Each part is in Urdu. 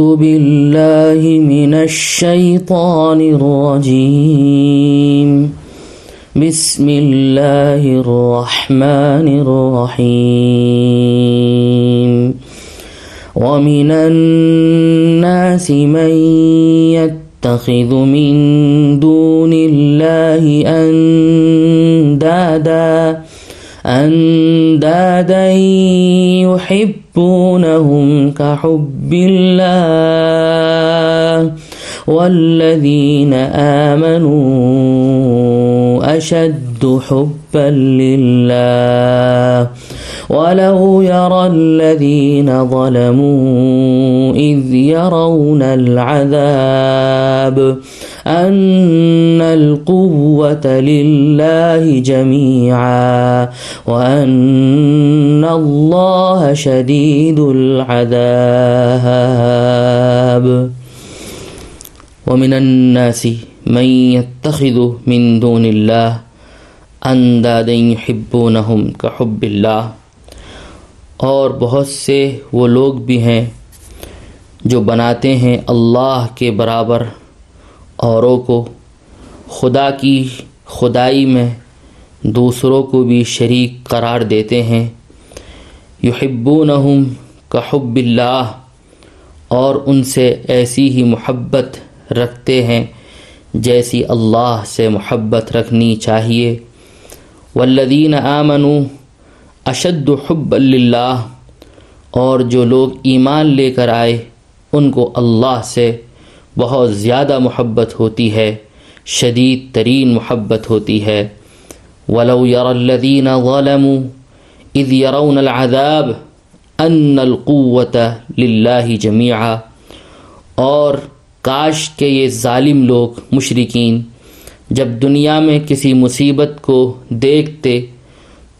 بالله من الشيطان الرجيم. بسم الله الرحمن الرحيم. ومن الناس من يتخذ من دون الله أندادا أندادا يحبونهم كحب الله والذين آمنوا أشد حبا لله ولو يرى الذين ظلموا إذ يرون العذاب أن القوة لله جميعا وأن الله شديد العذاب. ومن الناس من يتخذ من دون الله أندادا يحبونهم كحب الله اور بہت سے وہ لوگ بھی ہیں جو بناتے ہیں اللہ کے برابر اوروں کو، خدا کی خدائی میں دوسروں کو بھی شریک قرار دیتے ہیں۔ یحبونہم کا حب اللہ اور ان سے ایسی ہی محبت رکھتے ہیں جیسی اللہ سے محبت رکھنی چاہیے۔ والذین آمنوا اشد حب اللہ اور جو لوگ ایمان لے کر آئے، ان کو اللہ سے بہت زیادہ محبت ہوتی ہے، شدید ترین محبت ہوتی ہے۔ ولو یر الدین غلم اذ یرون العذاب ان القوت للہ جمیعہ اور کاش کے یہ ظالم لوگ مشرقین جب دنیا میں کسی مصیبت کو دیکھتے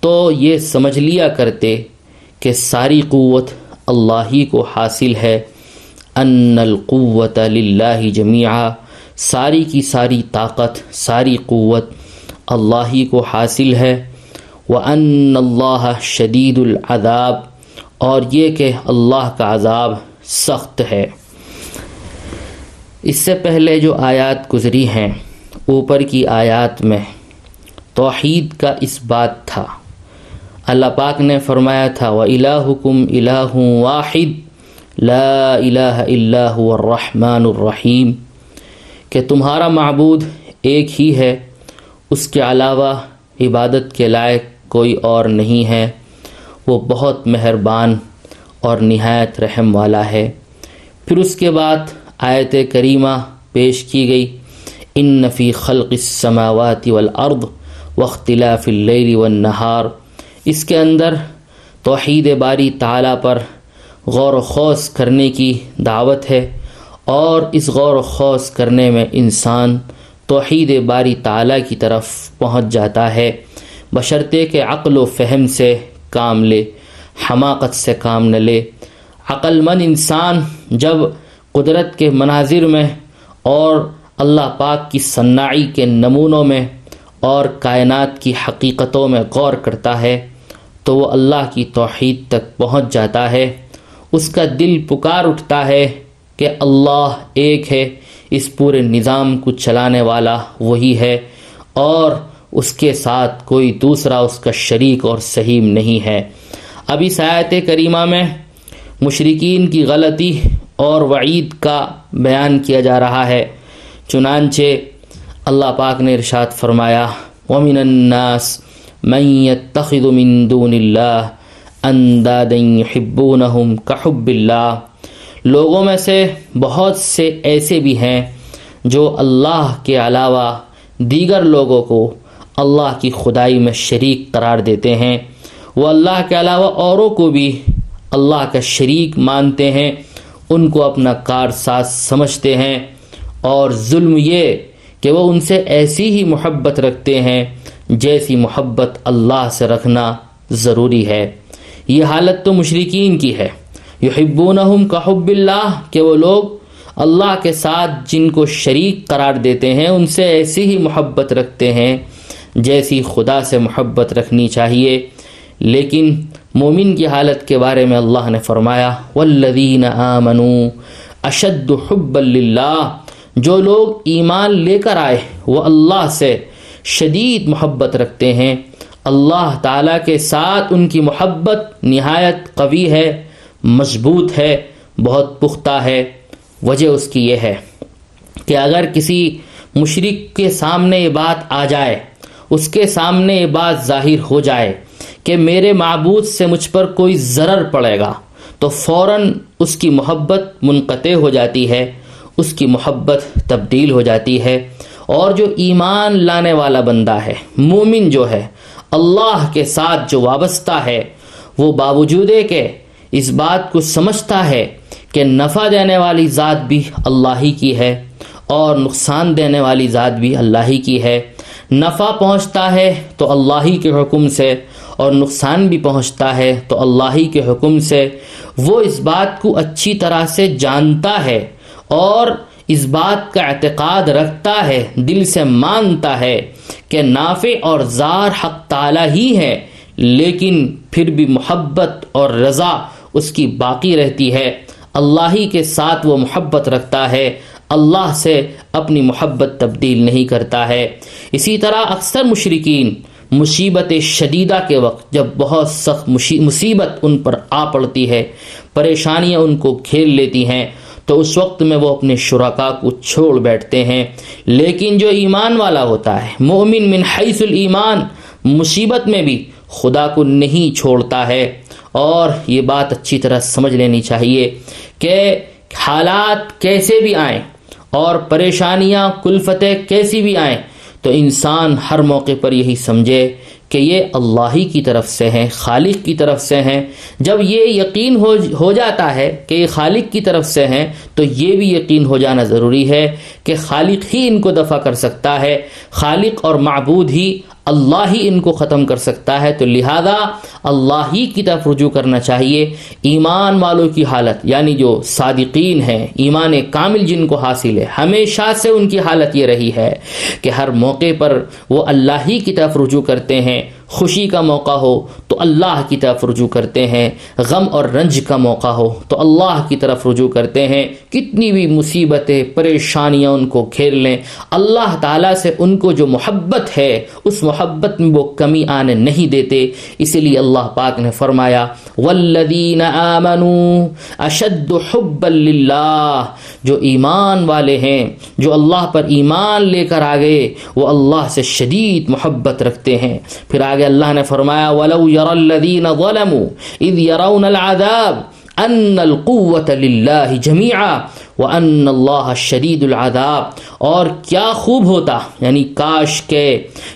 تو یہ سمجھ لیا کرتے کہ ساری قوت اللہ ہی کو حاصل ہے۔ ان القوت للہ جمیعہ ساری کی ساری طاقت، ساری قوت اللہ ہی کو حاصل ہے۔ وہ ان اللہ شدید العذاب۔ اور یہ کہ اللہ کا عذاب سخت ہے۔ اس سے پہلے جو آیات گزری ہیں، اوپر کی آیات میں توحید کا اس بات تھا۔ اللہ پاک نے فرمایا تھا وہ الحکم الہ واحد، لا الہ الا هو الرحمن الرحیم کہ تمہارا معبود ایک ہی ہے، اس کے علاوہ عبادت کے لائق کوئی اور نہیں ہے۔ وہ بہت مہربان اور نہایت رحم والا ہے۔ پھر اس کے بعد آیت کریمہ پیش کی گئی ان نفی خلق السماوات والارض واختلاف اللیل والنہار اس کے اندر توحید باری تعالیٰ پر غور و خوص کرنے کی دعوت ہے اور اس غور و خوص کرنے میں انسان توحید باری تعالیٰ کی طرف پہنچ جاتا ہے۔ بشرطے کے عقل و فہم سے کام لے، حماقت سے کام نہ لے۔ عقل مند انسان جب قدرت کے مناظر میں اور اللہ پاک کی صناعی کے نمونوں میں اور کائنات کی حقیقتوں میں غور کرتا ہے تو وہ اللہ کی توحید تک پہنچ جاتا ہے۔ اس کا دل پکار اٹھتا ہے کہ اللہ ایک ہے، اس پورے نظام کو چلانے والا وہی ہے اور اس کے ساتھ کوئی دوسرا اس کا شریک اور سہیم نہیں ہے۔ ابھی سایت کریمہ میں مشرقین کی غلطی اور وعید کا بیان کیا جا رہا ہے۔ چنانچہ اللہ پاک نے ارشاد فرمایا، ومن الناس من يتخذ من دون اللہ انداد يحبونهم كحب اللہ لوگوں میں سے بہت سے ایسے بھی ہیں جو اللہ کے علاوہ دیگر لوگوں کو اللہ کی خدائی میں شریک قرار دیتے ہیں۔ وہ اللہ کے علاوہ اوروں کو بھی اللہ کا شریک مانتے ہیں، ان کو اپنا کار ساز سمجھتے ہیں۔ اور ظلم یہ کہ وہ ان سے ایسی ہی محبت رکھتے ہیں جیسی محبت اللہ سے رکھنا ضروری ہے۔ یہ حالت تو مشرقین کی ہے۔ یحبونہم کا حب اللہ، کہ وہ لوگ اللہ کے ساتھ جن کو شریک قرار دیتے ہیں، ان سے ایسی ہی محبت رکھتے ہیں جیسی خدا سے محبت رکھنی چاہیے۔ لیکن مومن کی حالت کے بارے میں اللہ نے فرمایا والذین آمنوا اشد حب اللہ جو لوگ ایمان لے کر آئے، وہ اللہ سے شدید محبت رکھتے ہیں۔ اللہ تعالیٰ کے ساتھ ان کی محبت نہایت قوی ہے، مضبوط ہے، بہت پختہ ہے۔ وجہ اس کی یہ ہے کہ اگر کسی مشرق کے سامنے یہ بات آ جائے، اس کے سامنے یہ بات ظاہر ہو جائے کہ میرے معبود سے مجھ پر کوئی ضرر پڑے گا، تو فوراً اس کی محبت منقطع ہو جاتی ہے، اس کی محبت تبدیل ہو جاتی ہے۔ اور جو ایمان لانے والا بندہ ہے، مومن جو ہے، اللہ کے ساتھ جو وابستہ ہے، وہ باوجود کہ اس بات کو سمجھتا ہے کہ نفع دینے والی ذات بھی اللہ ہی کی ہے اور نقصان دینے والی ذات بھی اللہ ہی کی ہے۔ نفع پہنچتا ہے تو اللہ ہی کے حکم سے اور نقصان بھی پہنچتا ہے تو اللہ ہی کے حکم سے۔ وہ اس بات کو اچھی طرح سے جانتا ہے اور اس بات کا اعتقاد رکھتا ہے، دل سے مانتا ہے کہ نافع اور زار حق تعالی ہی ہے، لیکن پھر بھی محبت اور رضا اس کی باقی رہتی ہے۔ اللہ ہی کے ساتھ وہ محبت رکھتا ہے، اللہ سے اپنی محبت تبدیل نہیں کرتا ہے۔ اسی طرح اکثر مشرقین مصیبت شدیدہ کے وقت جب بہت سخت مصیبت ان پر آ پڑتی ہے، پریشانیاں ان کو کھیل لیتی ہیں۔ تو اس وقت میں وہ اپنے شرکا کو چھوڑ بیٹھتے ہیں۔ لیکن جو ایمان والا ہوتا ہے، مومن من حیث الایمان، مصیبت میں بھی خدا کو نہیں چھوڑتا ہے۔ اور یہ بات اچھی طرح سمجھ لینی چاہیے کہ حالات کیسے بھی آئیں اور پریشانیاں، کلفتیں کیسی بھی آئیں، تو انسان ہر موقع پر یہی سمجھے کہ یہ اللہ ہی کی طرف سے ہیں، خالق کی طرف سے ہیں۔ جب یہ یقین ہو ہو جاتا ہے کہ یہ خالق کی طرف سے ہیں، تو یہ بھی یقین ہو جانا ضروری ہے۔ کہ خالق ہی ان کو دفع کر سکتا ہے، خالق اور معبود ہی اللہ ہی ان کو ختم کر سکتا ہے۔ تو لہذا اللہ ہی کی طرف رجوع کرنا چاہیے۔ ایمان والوں کی حالت یعنی جو صادقین ہیں، ایمان کامل جن کو حاصل ہے، ہمیشہ سے ان کی حالت یہ رہی ہے کہ ہر موقع پر وہ اللہ ہی کی طرف رجوع کرتے ہیں۔ خوشی کا موقع ہو تو اللہ کی طرف رجوع کرتے ہیں، غم اور رنج کا موقع ہو تو اللہ کی طرف رجوع کرتے ہیں۔ کتنی بھی مصیبتیں، پریشانیاں ان کو کھیل لیں، اللہ تعالیٰ سے ان کو جو محبت ہے، اس محبت میں وہ کمی آنے نہیں دیتے۔ اسی لیے اللہ پاک نے فرمایا والذین آمنوا اشد حب للہ جو ایمان والے ہیں، جو اللہ پر ایمان لے کر آگے وہ اللہ سے شدید محبت رکھتے ہیں۔ پھر آگے اللہ نے فرمایا ولو ير الذين ظلموا اذ يرون العذاب ان القوت للہ جميعا وان اللہ شدید العذاب اور کیا خوب ہوتا یعنی کاش کے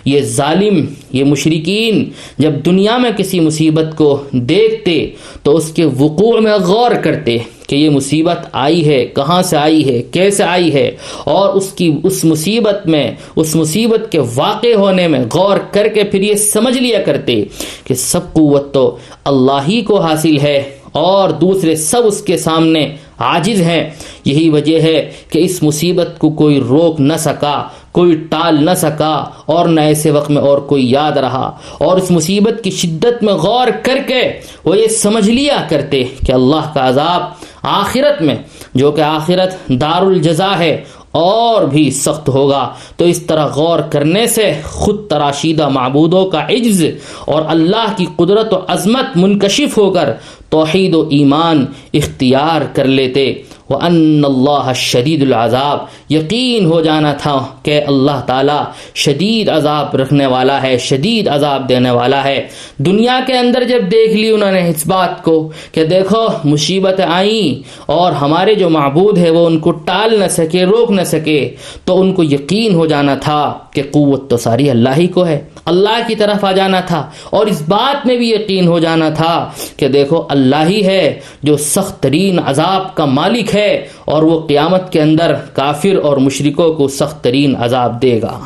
یہ ظالم، یہ مشرقین جب دنیا میں کسی مصیبت کو دیکھتے تو اس کے وقوع میں غور کرتے کہ یہ مصیبت آئی ہے، کہاں سے آئی ہے، کیسے آئی ہے، اور اس کی، اس مصیبت میں، اس مصیبت کے واقع ہونے میں غور کر کے پھر یہ سمجھ لیا کرتے کہ سب قوت تو اللہ ہی کو حاصل ہے اور دوسرے سب اس کے سامنے عاجز ہیں یہی وجہ ہے کہ اس مصیبت کو کوئی روک نہ سکا، کوئی ٹال نہ سکا اور نہ ایسے وقت میں اور کوئی یاد رہا۔ اور اس مصیبت کی شدت میں غور کر کے وہ یہ سمجھ لیا کرتے کہ اللہ کا عذاب آخرت میں، جو کہ آخرت دار الجزا ہے اور بھی سخت ہوگا۔ تو اس طرح غور کرنے سے خود تراشیدہ معبودوں کا عجز اور اللہ کی قدرت و عظمت منکشف ہو کر توحید و ایمان اختیار کر لیتے۔ وہ ان اللہ شدید العذاب یقین ہو جانا تھا کہ اللہ تعالیٰ شدید عذاب رکھنے والا ہے، شدید عذاب دینے والا ہے۔ دنیا کے اندر جب دیکھ لی انہوں نے اس بات کو کہ دیکھو مصیبت آئیں اور ہمارے جو معبود ہے وہ ان کو ٹال نہ سکے، روک نہ سکے، تو ان کو یقین ہو جانا تھا کہ قوت تو ساری اللہ ہی کو ہے۔ اللہ کی طرف آ جانا تھا اور اس بات میں بھی یقین ہو جانا تھا کہ دیکھو اللہ ہی ہے جو سخت ترین عذاب کا مالک ہے اور وہ قیامت کے اندر کافر اور مشرکوں کو سخت ترین عذاب دے گا۔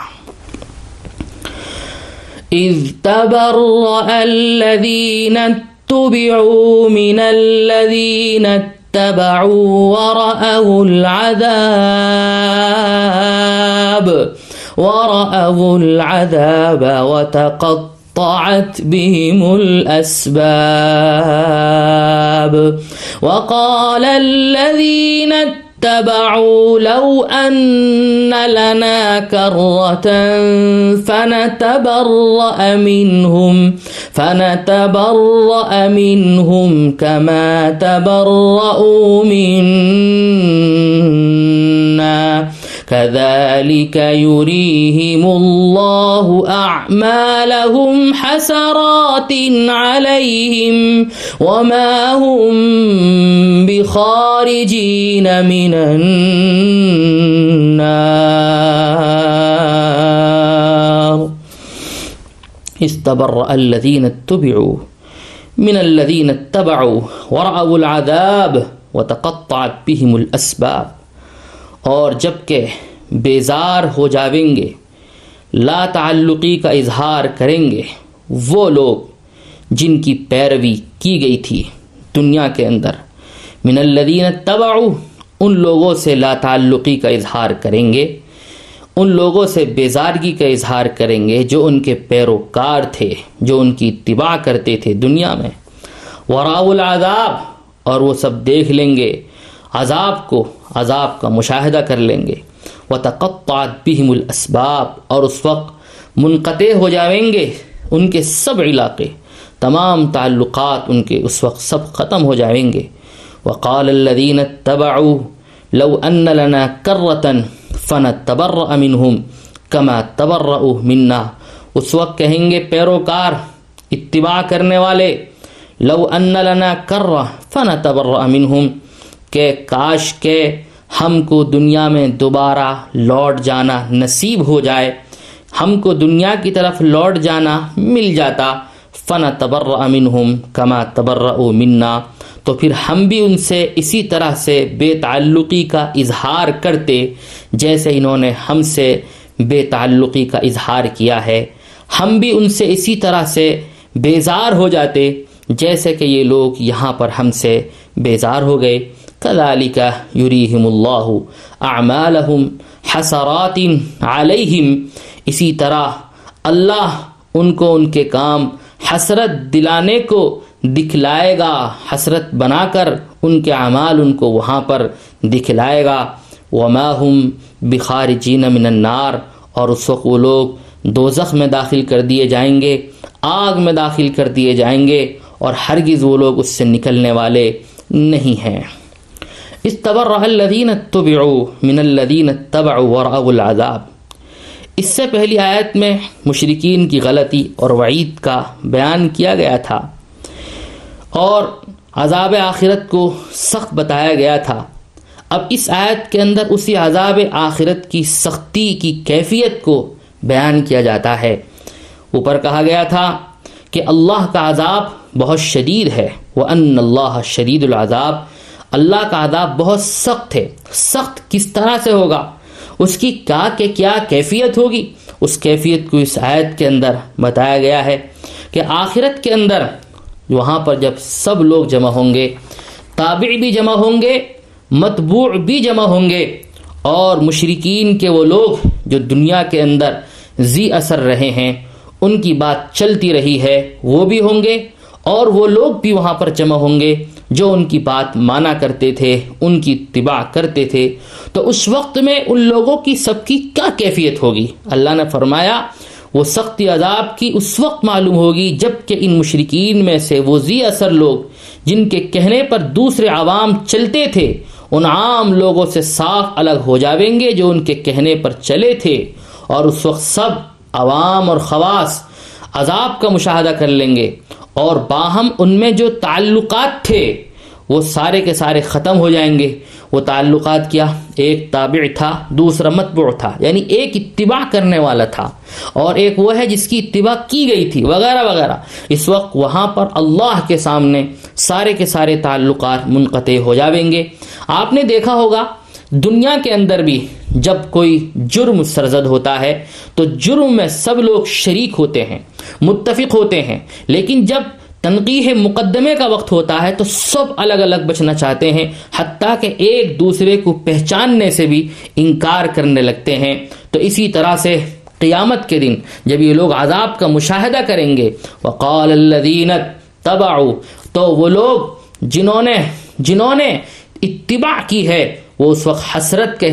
اذ تبرأ الذين اتبعوا من الذين اتبعوا ورأوا العذاب ورأوا العذاب وتقطعت بهم الأسباب. وقال الذين اتبعوا لو أن لنا كرة فنتبرأ منهم فنتبرأ منهم كما تبرأوا منا. كذلك يريهم الله أعمالهم حسرات عليهم وما هم بخارجين من النار. استبرأ الذين اتبعوا من الذين اتبعوا ورأوا العذاب وتقطعت بهم الأسباب. اور جبکہ بیزار ہو جاویں گے، لا تعلقی کا اظہار کریں گے، وہ لوگ جن کی پیروی کی گئی تھی دنیا کے اندر، من الذین تبعو ان لوگوں سے لا تعلقی کا اظہار کریں گے، ان لوگوں سے بیزارگی کا اظہار کریں گے جو ان کے پیروکار تھے، جو ان کی اتباع کرتے تھے دنیا میں۔ وراء العذاب، اور وہ سب دیکھ لیں گے۔ عذاب کو، عذاب کا مشاہدہ کر لیں گے۔ وہ تقطعت بہم الاسباب اور اس وقت منقطع ہو جائیں گے ان کے سب علاقے۔ تمام تعلقات ان کے اس وقت سب ختم ہو جائیں گے۔ وقال الذين اتبعوا لو ان لنا كرة فنتبرأ منهم كما تبرأوا منا۔ اس وقت کہیں گے، پیروکار، اتباع کرنے والے، لو ان لنا کرہ فنتبرأ منهم کہ کاش کے ہم کو دنیا میں دوبارہ لوٹ جانا نصیب ہو جائے، ہم کو دنیا کی طرف لوٹ جانا مل جاتا۔ فن تبر امن ہم کما تبر منا۔ تو پھر ہم بھی ان سے اسی طرح سے بے تعلقی کا اظہار کرتے، جیسے انہوں نے ہم سے بے تعلقی کا اظہار کیا ہے۔ ہم بھی ان سے اسی طرح سے بیزار ہو جاتے، جیسے کہ یہ لوگ یہاں پر ہم سے بیزار ہو گئے۔ كذلك يريهم الله اعمالهم حسرات عليهم. اسی طرح اللہ ان کو ان کے کام حسرت دلانے کو دکھلائے گا، حسرت بنا کر ان کے اعمال ان کو وہاں پر دکھلائے گا۔ وما هم بخارجین من النار، اور اس وقت وہ لوگ دوزخ میں داخل کر دیے جائیں گے، آگ میں داخل کر دیے جائیں گے، اور ہرگز وہ لوگ اس سے نکلنے والے نہیں ہیں۔ استبرح الذین اتبعوا من الذین اتبعوا ورأوا العذاب۔ اس سے پہلی آیت میں مشرقین کی غلطی اور وعید کا بیان کیا گیا تھا اور عذاب آخرت کو سخت بتایا گیا تھا۔ اب اس آیت کے اندر اسی عذاب آخرت کی سختی کی کیفیت کو بیان کیا جاتا ہے۔ اوپر کہا گیا تھا کہ اللہ کا عذاب بہت شدید ہے۔ وہ ان اللہ شدید العذاب اللہ کا عذاب بہت سخت ہے سخت کس طرح سے ہوگا؟ اس کی کیا کہ کیا کیفیت ہوگی؟ اس کیفیت کو اس آیت کے اندر بتایا گیا ہے کہ آخرت کے اندر وہاں پر جب سب لوگ جمع ہوں گے، تابع بھی جمع ہوں گے، متبوع بھی جمع ہوں گے، اور مشرقین کے وہ لوگ جو دنیا کے اندر زی اثر رہے ہیں، ان کی بات چلتی رہی ہے، وہ بھی ہوں گے اور وہ لوگ بھی وہاں پر جمع ہوں گے۔ جو ان کی بات مانا کرتے تھے، ان کی اتباع کرتے تھے، تو اس وقت میں ان لوگوں کی سب کی کیا کیفیت ہوگی؟ اللہ نے فرمایا، وہ سختی عذاب کی اس وقت معلوم ہوگی جبکہ ان مشرقین میں سے وہ زی اثر لوگ، جن کے کہنے پر دوسرے عوام چلتے تھے، ان عام لوگوں سے صاف الگ ہو جاویں گے جو ان کے کہنے پر چلے تھے، اور اس وقت سب عوام اور خواص عذاب کا مشاہدہ کر لیں گے۔ اور باہم ان میں جو تعلقات تھے، وہ سارے کے سارے ختم ہو جائیں گے۔ وہ تعلقات کیا؟ ایک تابع تھا، دوسرا متبوع تھا یعنی ایک اتباع کرنے والا تھا۔ اور ایک وہ ہے جس کی اتباع کی گئی تھی، وغیرہ وغیرہ۔ اس وقت وہاں پر اللہ کے سامنے سارے کے سارے تعلقات منقطع ہو جاویں گے۔ آپ نے دیکھا ہوگا، دنیا کے اندر بھی جب کوئی جرم سرزد ہوتا ہے، تو جرم میں سب لوگ شریک ہوتے ہیں۔ متفق ہوتے ہیں۔ لیکن جب تنقیح مقدمے کا وقت ہوتا ہے تو سب الگ الگ بچنا چاہتے ہیں، حتیٰ کہ ایک دوسرے کو پہچاننے سے بھی انکار کرنے لگتے ہیں۔ تو اسی طرح سے قیامت کے دن جب یہ لوگ عذاب کا مشاہدہ کریں گے، وقال الذین تبعوا تو وہ لوگ جنہوں نے جنہوں نے اتباع کی ہے وہ اس وقت حسرت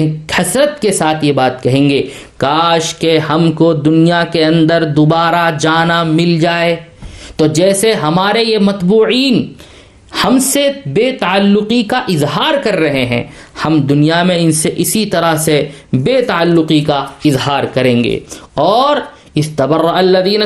حسرت کے ساتھ یہ بات کہیں گے، کاش کہ ہم کو دنیا کے اندر دوبارہ جانا مل جائے۔ تو جیسے ہمارے یہ متبوعین ہم سے بے تعلقی کا اظہار کر رہے ہیں، ہم دنیا میں ان سے اسی طرح سے بے تعلقی کا اظہار کریں گے۔ اور اس تبر الدین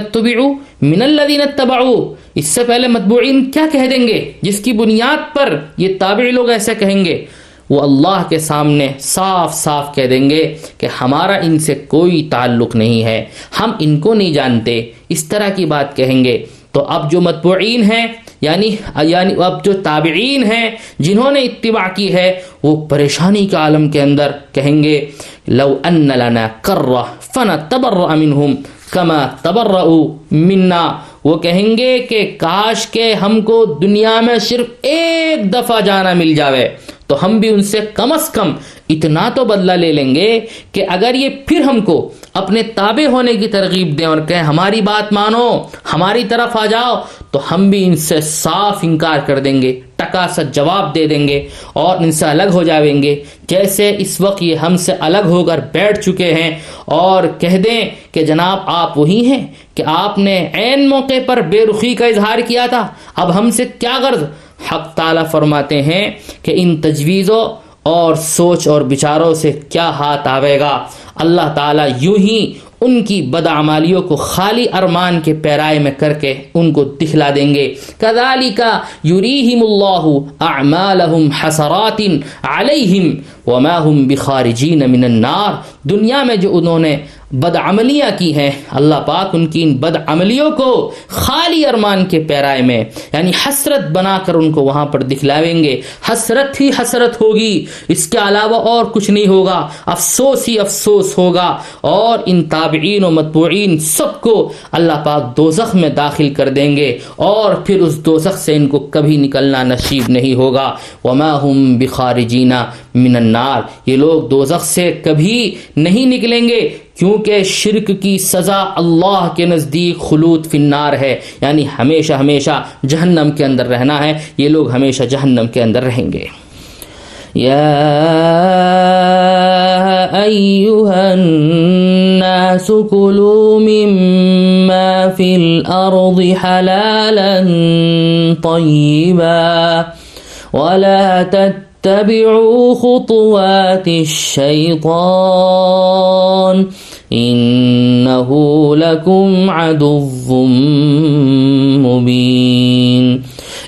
من الدین تباؤ اس سے پہلے متبوعین کیا کہہ دیں گے؟ جس کی بنیاد پر یہ تابعی لوگ ایسے کہیں گے۔ وہ اللہ کے سامنے صاف صاف کہہ دیں گے کہ ہمارا ان سے کوئی تعلق نہیں ہے۔ ہم ان کو نہیں جانتے۔ اس طرح کی بات کہیں گے۔ تو اب جو متبوعین ہیں یعنی یعنی اب جو تابعین ہیں، جنہوں نے اتباع کی ہے، وہ پریشانی کے عالم کے اندر کہیں گے، لو ان لنا کرہ فن تبر منہم کما تبر منا۔ وہ کہیں گے کہ کاش کے ہم کو دنیا میں صرف ایک دفعہ جانا مل جاوے۔ تو ہم بھی ان سے کم از کم اتنا تو بدلہ لے لیں گے کہ اگر یہ پھر ہم کو اپنے تابع ہونے کی ترغیب دیں اور کہیں ہماری بات مانو، ہماری طرف آ جاؤ، تو ہم بھی ان سے صاف انکار کر دیں گے ٹکا سا جواب دے دیں گے اور ان سے الگ ہو جائیں گے۔ جیسے اس وقت یہ ہم سے الگ ہو کر بیٹھ چکے ہیں اور کہہ دیں کہ جناب آپ وہی ہیں کہ آپ نے عین موقع پر بے رخی کا اظہار کیا تھا۔ اب ہم سے کیا غرض؟ حق تعالی فرماتے ہیں کہ ان تجویزوں اور سوچ اور بچاروں سے کیا ہاتھ آوے گا؟ اللہ تعالیٰ یوں ہی ان کی بدعمالیوں کو خالی ارمان کے پیرائے میں کر کے ان کو دکھلا دیں گے۔ کدالی کا اللہ اعمالہم حسرات علیہم وما ہم بخارجین من النار۔ دنیا میں جو انہوں نے بدعملیاں کی ہیں۔ اللہ پاک ان کی ان بدعملیوں کو خالی ارمان کے پیرائے میں یعنی حسرت بنا کر ان کو وہاں پر دکھلاویں گے۔ حسرت ہی حسرت ہوگی۔ اس کے علاوہ اور کچھ نہیں ہوگا۔ افسوس ہی افسوس ہوگا۔ اور ان تابعین و متبوعین سب کو اللہ پاک دوزخ میں داخل کر دیں گے۔ اور پھر اس دوزخ سے ان کو کبھی نکلنا نصیب نہیں ہوگا۔ وما ہم بخارجینہ من النار۔ یہ لوگ دوزخ سے کبھی نہیں نکلیں گے۔ کیونکہ شرک کی سزا اللہ کے نزدیک خلوط فنار ہے یعنی ہمیشہ ہمیشہ جہنم کے اندر رہنا ہے، یہ لوگ ہمیشہ جہنم کے اندر رہیں گے۔ یا ایوہا الناس کلوا مما فی الارض حلالا طیبا ولا تتبعوا خطوات الشیطان إنه لكم عدو مبين.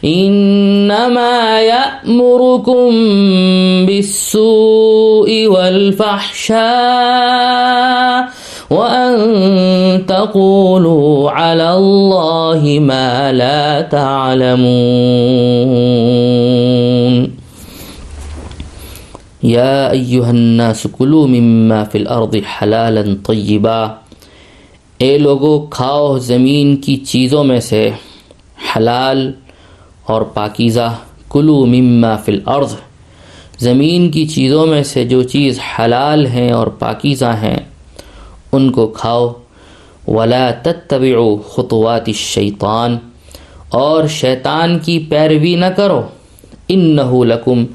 إنما يأمركم بالسوء والفحشاء وأن تقولوا على الله ما لا تعلمون. یا ایوہ الناس کلو مما فی الارض حلالا طیبا اے لوگو، کھاؤ زمین کی چیزوں میں سے حلال اور پاکیزہ۔ کلو مما فی الارض زمین کی چیزوں میں سے جو چیز حلال ہیں اور پاکیزہ ہیں، ان کو کھاؤ۔ ولا تتبعوا خطوات الشیطان اور شیطان کی پیروی نہ کرو۔ انہو لکم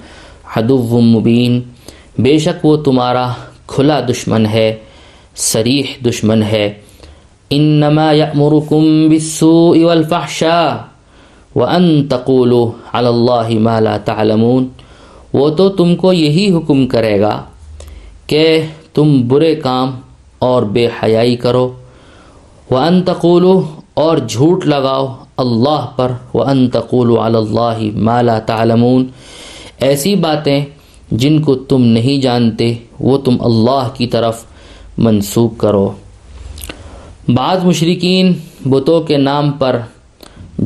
حدو مبین۔ بے شک وہ تمہارا کھلا دشمن ہے سریح دشمن ہے۔ انما یأمرکم بالسوء والفحشاء وان تقولوا علی اللہ ما لا تعلمون۔ وہ تو تم کو یہی حکم کرے گا کہ تم برے کام اور بے حیائی کرو۔ وان تقولوا اور جھوٹ لگاؤ اللہ پر۔ وان تقولوا علی اللہ ما لا تعلمون۔ ایسی باتیں جن کو تم نہیں جانتے، وہ تم اللہ کی طرف منسوخ کرو۔ بعض مشرقین بتوں کے نام پر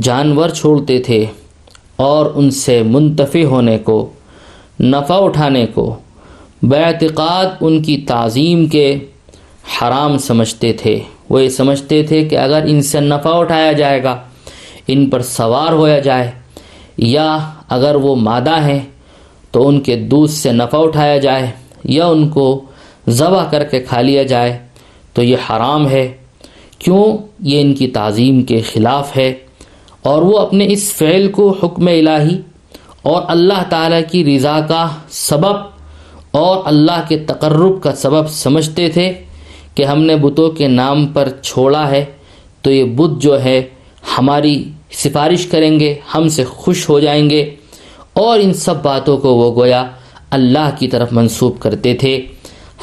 جانور چھوڑتے تھے اور ان سے منتفع ہونے کو، نفع اٹھانے کو اعتقاد ان کی تعظیم کے حرام سمجھتے تھے۔ وہ یہ سمجھتے تھے کہ اگر ان سے نفع اٹھایا جائے گا، ان پر سوار ہویا جائے، یا اگر وہ مادہ ہیں تو ان کے دودھ سے نفع اٹھایا جائے یا ان کو ذبح کر کے کھا لیا جائے، تو یہ حرام ہے۔ کیوں؟ یہ ان کی تعظیم کے خلاف ہے۔ اور وہ اپنے اس فعل کو حکم الہی اور اللہ تعالیٰ کی رضا کا سبب اور اللہ کے تقرب کا سبب سمجھتے تھے کہ ہم نے بتوں کے نام پر چھوڑا ہے۔ تو یہ بت جو ہے، ہماری سفارش کریں گے، ہم سے خوش ہو جائیں گے۔ اور ان سب باتوں کو وہ گویا اللہ کی طرف منسوب کرتے تھے۔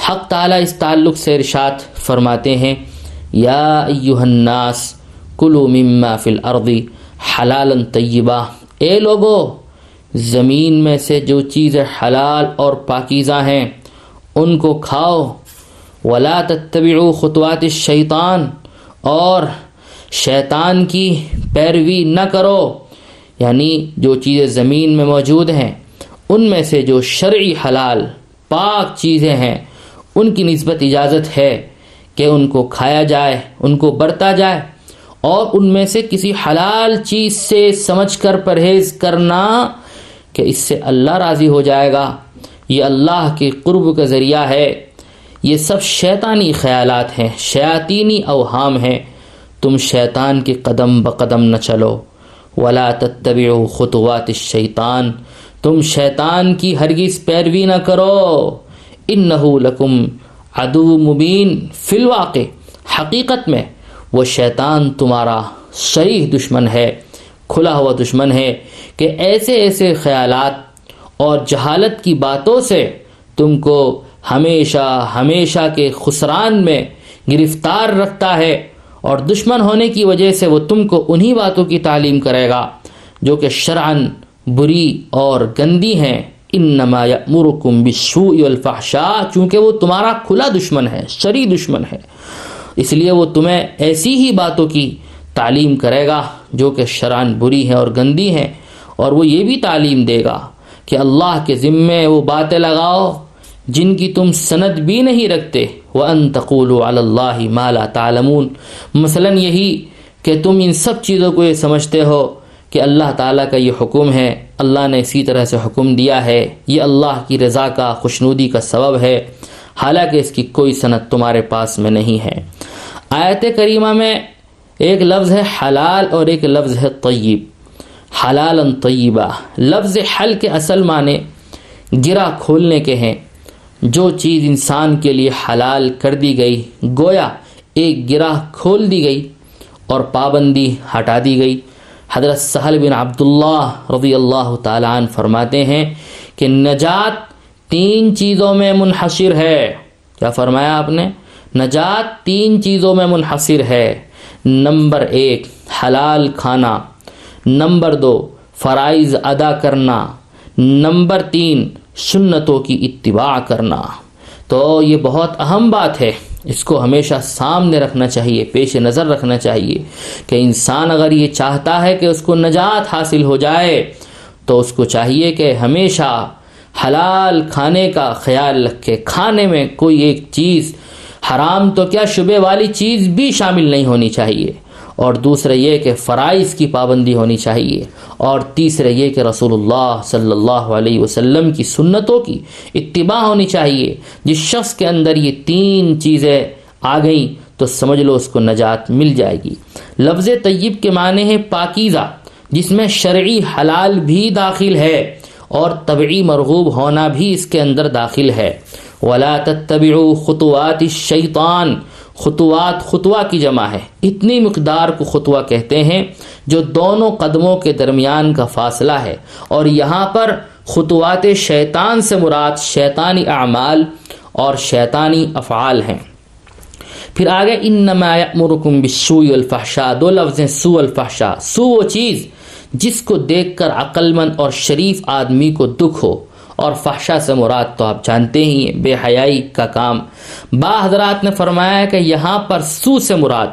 حق تعالیٰ اس تعلق سے ارشاد فرماتے ہیں، یا ایوہ الناس کلو مما فی الارض حلالا طیبہ۔ اے لوگو، زمین میں سے جو چیزیں حلال اور پاکیزہ ہیں، ان کو کھاؤ۔ ولا تتبعوا خطوات الشیطان اور شیطان کی پیروی نہ کرو۔ یعنی جو چیزیں زمین میں موجود ہیں، ان میں سے جو شرعی حلال پاک چیزیں ہیں، ان کی نسبت اجازت ہے کہ ان کو کھایا جائے، ان کو برتا جائے، اور ان میں سے کسی حلال چیز سے سمجھ کر پرہیز کرنا کہ اس سے اللہ راضی ہو جائے گا۔ یہ اللہ کے قرب کا ذریعہ ہے۔ یہ سب شیطانی خیالات ہیں، شیاطینی اوہام ہیں۔ تم شیطان کے قدم بقدم نہ چلو۔ ولا تتبعوا خطوات الشیطان تم شیطان کی ہرگز پیروی نہ کرو۔ انہو لکم عدو مبین فی الواقع، حقیقت میں وہ شیطان تمہارا شریح دشمن ہے، کھلا ہوا دشمن ہے کہ ایسے ایسے خیالات اور جہالت کی باتوں سے تم کو ہمیشہ ہمیشہ کے خسران میں گرفتار رکھتا ہے۔ اور دشمن ہونے کی وجہ سے وہ تم کو انہی باتوں کی تعلیم کرے گا، جو کہ شرعن بری اور گندی ہیں۔ انما یأمرکم بالسوء والفحشاء، چونکہ وہ تمہارا کھلا دشمن ہے، شری دشمن ہے۔ اس لیے وہ تمہیں ایسی ہی باتوں کی تعلیم کرے گا، جو کہ شرعن بری ہیں اور گندی ہیں۔ اور وہ یہ بھی تعلیم دے گا کہ اللہ کے ذمے وہ باتیں لگاؤ جن کی تم سند بھی نہیں رکھتے۔ وہ ان تقول اللہ مالا تعلمون مثلا یہی کہ تم ان سب چیزوں کو یہ سمجھتے ہو کہ اللہ تعالیٰ کا یہ حکم ہے، اللہ نے اسی طرح سے حکم دیا ہے، یہ اللہ کی رضا کا، خوشنودی کا سبب ہے۔ حالانکہ اس کی کوئی صنعت تمہارے پاس میں نہیں ہے۔ آیت کریمہ میں ایک لفظ ہے حلال اور ایک لفظ ہے طیب۔ حلال طیبہ۔ لفظ حل کے اصل معنی گرا کھولنے کے ہیں۔ جو چیز انسان کے لیے حلال کر دی گئی، گویا ایک گرہ کھول دی گئی اور پابندی ہٹا دی گئی۔ حضرت سہل بن عبداللہ رضی اللہ تعالیٰ عنہ فرماتے ہیں کہ نجات تین چیزوں میں منحصر ہے۔ کیا فرمایا آپ نے؟ نجات تین چیزوں میں منحصر ہے۔ نمبر ایک، حلال کھانا۔ نمبر دو، فرائض ادا کرنا۔ نمبر تین سنتوں کی اتباع کرنا۔ تو یہ بہت اہم بات ہے۔ اس کو ہمیشہ سامنے رکھنا چاہیے، پیش نظر رکھنا چاہیے کہ انسان اگر یہ چاہتا ہے کہ اس کو نجات حاصل ہو جائے، تو اس کو چاہیے کہ ہمیشہ حلال کھانے کا خیال رکھے۔ کھانے میں کوئی ایک چیز حرام تو کیا شبے والی چیز بھی شامل نہیں ہونی چاہیے۔ اور دوسرا یہ کہ فرائض کی پابندی ہونی چاہیے اور تیسرا یہ کہ رسول اللہ صلی اللہ علیہ وسلم کی سنتوں کی اتباع ہونی چاہیے۔ جس شخص کے اندر یہ تین چیزیں آ گئیں تو سمجھ لو اس کو نجات مل جائے گی۔ لفظ طیب کے معنی ہے پاکیزہ، جس میں شرعی حلال بھی داخل ہے اور طبعی مرغوب ہونا بھی اس کے اندر داخل ہے۔ ولا تتبعوا خطوات الشیطان خطوات خطوہ کی جمع ہے۔ اتنی مقدار کو خطوہ کہتے ہیں جو دونوں قدموں کے درمیان کا فاصلہ ہے۔ اور یہاں پر خطوات شیطان سے مراد شیطانی اعمال اور شیطانی افعال ہیں۔ پھر آگے ان نمایامرکم بسو الفحشا دو لفظ ہیں سو الفحشا سو وہ چیز جس کو دیکھ کر عقل مند اور شریف آدمی کو دکھ ہو۔ اور فحشہ سے مراد تو آپ جانتے ہی ہیں، بے حیائی کا کام۔ با حضرات نے فرمایا کہ یہاں پر سو سے مراد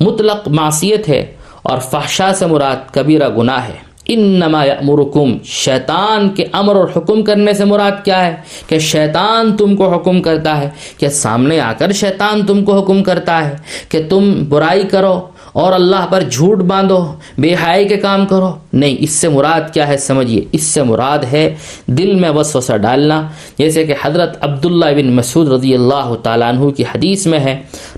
مطلق معصیت ہے اور فحشہ سے مراد کبیرہ گناہ ہے۔ انما یامرکم شیطان کے امر اور حکم کرنے سے مراد کیا ہے؟ کہ شیطان تم کو حکم کرتا ہے، کہ سامنے آ کر شیطان تم کو حکم کرتا ہے، کہ تم برائی کرو اور اللہ پر جھوٹ باندھو، بے حائی کے کام کرو۔ نہیں، اس سے مراد کیا ہے؟ سمجھیے، اس سے مراد ہے دل میں وسوسہ ڈالنا۔ جیسے کہ حضرت عبداللہ بن مسعود رضی اللہ تعالیٰ عنہ کی حدیث میں ہے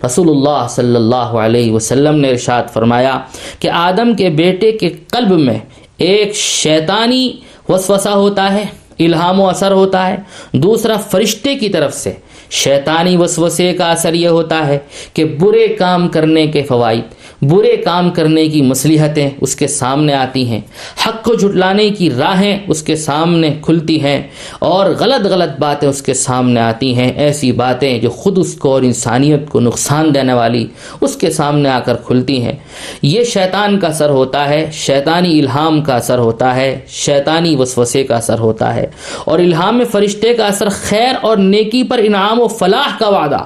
رسول اللہ صلی اللہ علیہ وسلم نے ارشاد فرمایا کہ آدم کے بیٹے کے قلب میں ایک شیطانی وسوسہ ہوتا ہے، الہام و اثر ہوتا ہے۔ دوسرا فرشتے کی طرف سے شیطانی وسوسے کا اثر یہ ہوتا ہے کہ برے کام کرنے کے فوائد برے کام کرنے کی مصلیحتیں اس کے سامنے آتی ہیں۔ حق کو جھٹلانے کی راہیں اس کے سامنے کھلتی ہیں اور غلط غلط باتیں اس کے سامنے آتی ہیں۔ ایسی باتیں جو خود اس کو اور انسانیت کو نقصان دینے والی اس کے سامنے آ کر کھلتی ہیں۔ یہ شیطان کا اثر ہوتا ہے، شیطانی الہام کا اثر ہوتا ہے، شیطانی وسوسے کا اثر ہوتا ہے۔ اور الہام فرشتے کا اثر خیر اور نیکی پر انعام و فلاح کا وعدہ۔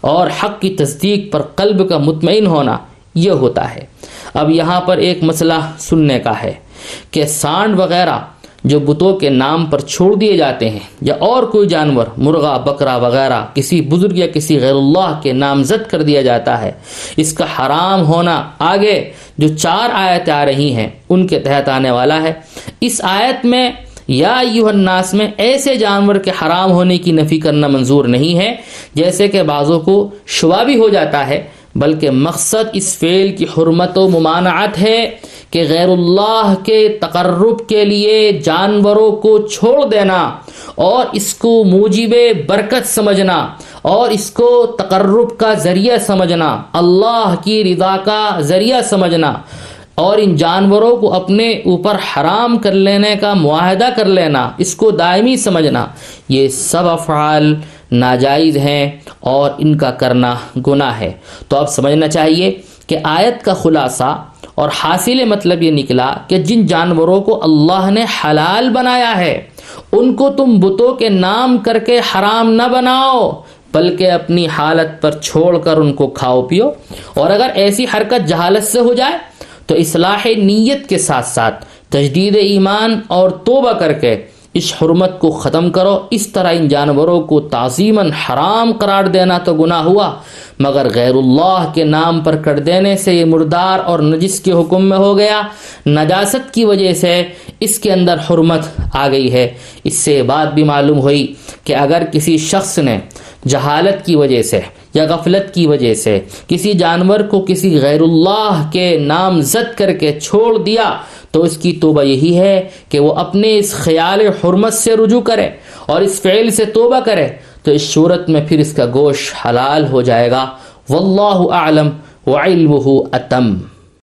اور حق کی تصدیق پر قلب کا مطمئن ہونا۔ یہ ہوتا ہے۔ اب یہاں پر ایک مسئلہ سننے کا ہے کہ سانڈ وغیرہ جو بتوں کے نام پر چھوڑ دیے جاتے ہیں یا اور کوئی جانور، مرغا، بکرا وغیرہ، کسی بزرگ یا کسی غیر اللہ کے نامزد کر دیا جاتا ہے۔ اس کا حرام ہونا آگے جو چار آیت آ رہی ہیں، ان کے تحت آنے والا ہے۔ اس آیت میں یا یو الناس میں ایسے جانور کے حرام ہونے کی نفی کرنا منظور نہیں ہے، جیسے کہ بعضوں کو شبہ بھی ہو جاتا ہے۔ بلکہ مقصد اس فعل کی حرمت و ممانعت ہے کہ غیر اللہ کے تقرب کے لیے جانوروں کو چھوڑ دینا اور اس کو موجب برکت سمجھنا اور اس کو تقرب کا ذریعہ سمجھنا، اللہ کی رضا کا ذریعہ سمجھنا۔ اور ان جانوروں کو اپنے اوپر حرام کر لینے کا معاہدہ کر لینا، اس کو دائمی سمجھنا، یہ سب افعال ناجائز ہیں اور ان کا کرنا گناہ ہے۔ تو اب سمجھنا چاہیے کہ آیت کا خلاصہ اور حاصل مطلب یہ نکلا کہ جن جانوروں کو اللہ نے حلال بنایا ہے، ان کو تم بتوں کے نام کر کے حرام نہ بناؤ، بلکہ اپنی حالت پر چھوڑ کر ان کو کھاؤ پیو۔ اور اگر ایسی حرکت جہالت سے ہو جائے تو اصلاح نیت کے ساتھ ساتھ تجدید ایمان اور توبہ کر کے اس حرمت کو ختم کرو۔ اس طرح ان جانوروں کو تعظیماً حرام قرار دینا تو گناہ ہوا، مگر غیر اللہ کے نام پر کر دینے سے یہ مردار اور نجس کے حکم میں ہو گیا۔ نجاست کی وجہ سے اس کے اندر حرمت آ گئی ہے۔ اس سے بات بھی معلوم ہوئی کہ اگر کسی شخص نے جہالت کی وجہ سے یا غفلت کی وجہ سے کسی جانور کو کسی غیر اللہ کے نام زد کر کے چھوڑ دیا، تو اس کی توبہ یہی ہے کہ وہ اپنے اس خیال حرمت سے رجوع کرے اور اس فعل سے توبہ کرے، تو اس صورت میں پھر اس کا گوشت حلال ہو جائے گا۔ واللہ اعلم وعلمہ اتم۔